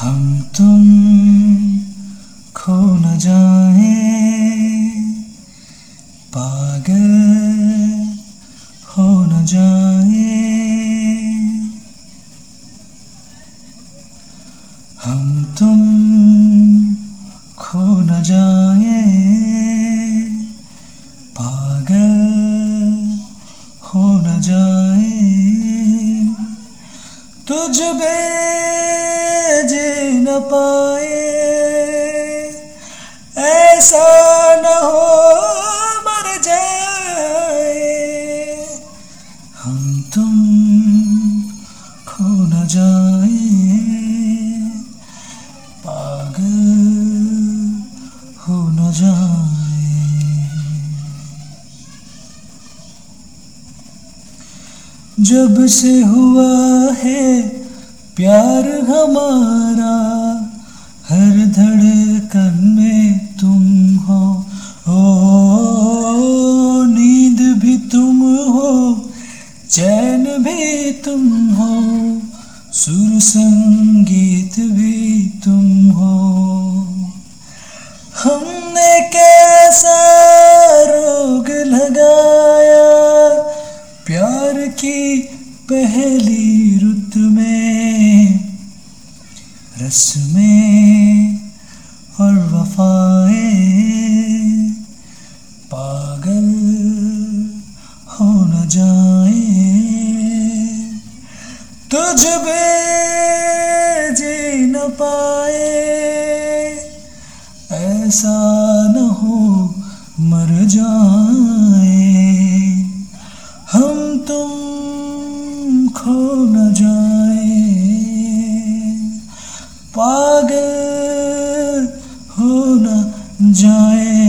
हम तुम खो न जाए। पागल हो न जाए। हम तुम खो न जाए। पागल हो न जाए। तुझ बे जी न पाए। ऐसा न हो मर जाए। हम तुम खो न जाए। पागल हो न जाए। जब से हुआ है प्यार हमारा, हर धड़कन में तुम हो। ओ, नींद भी तुम हो, चैन भी तुम हो, सुर संगीत भी प्यार की पहली रुत में, रस में और वफाए पागल हो न जाए। तुझ बे जी न पाए, ऐसा न हो मर जाए। खो न जाए। पागल हो न जाए।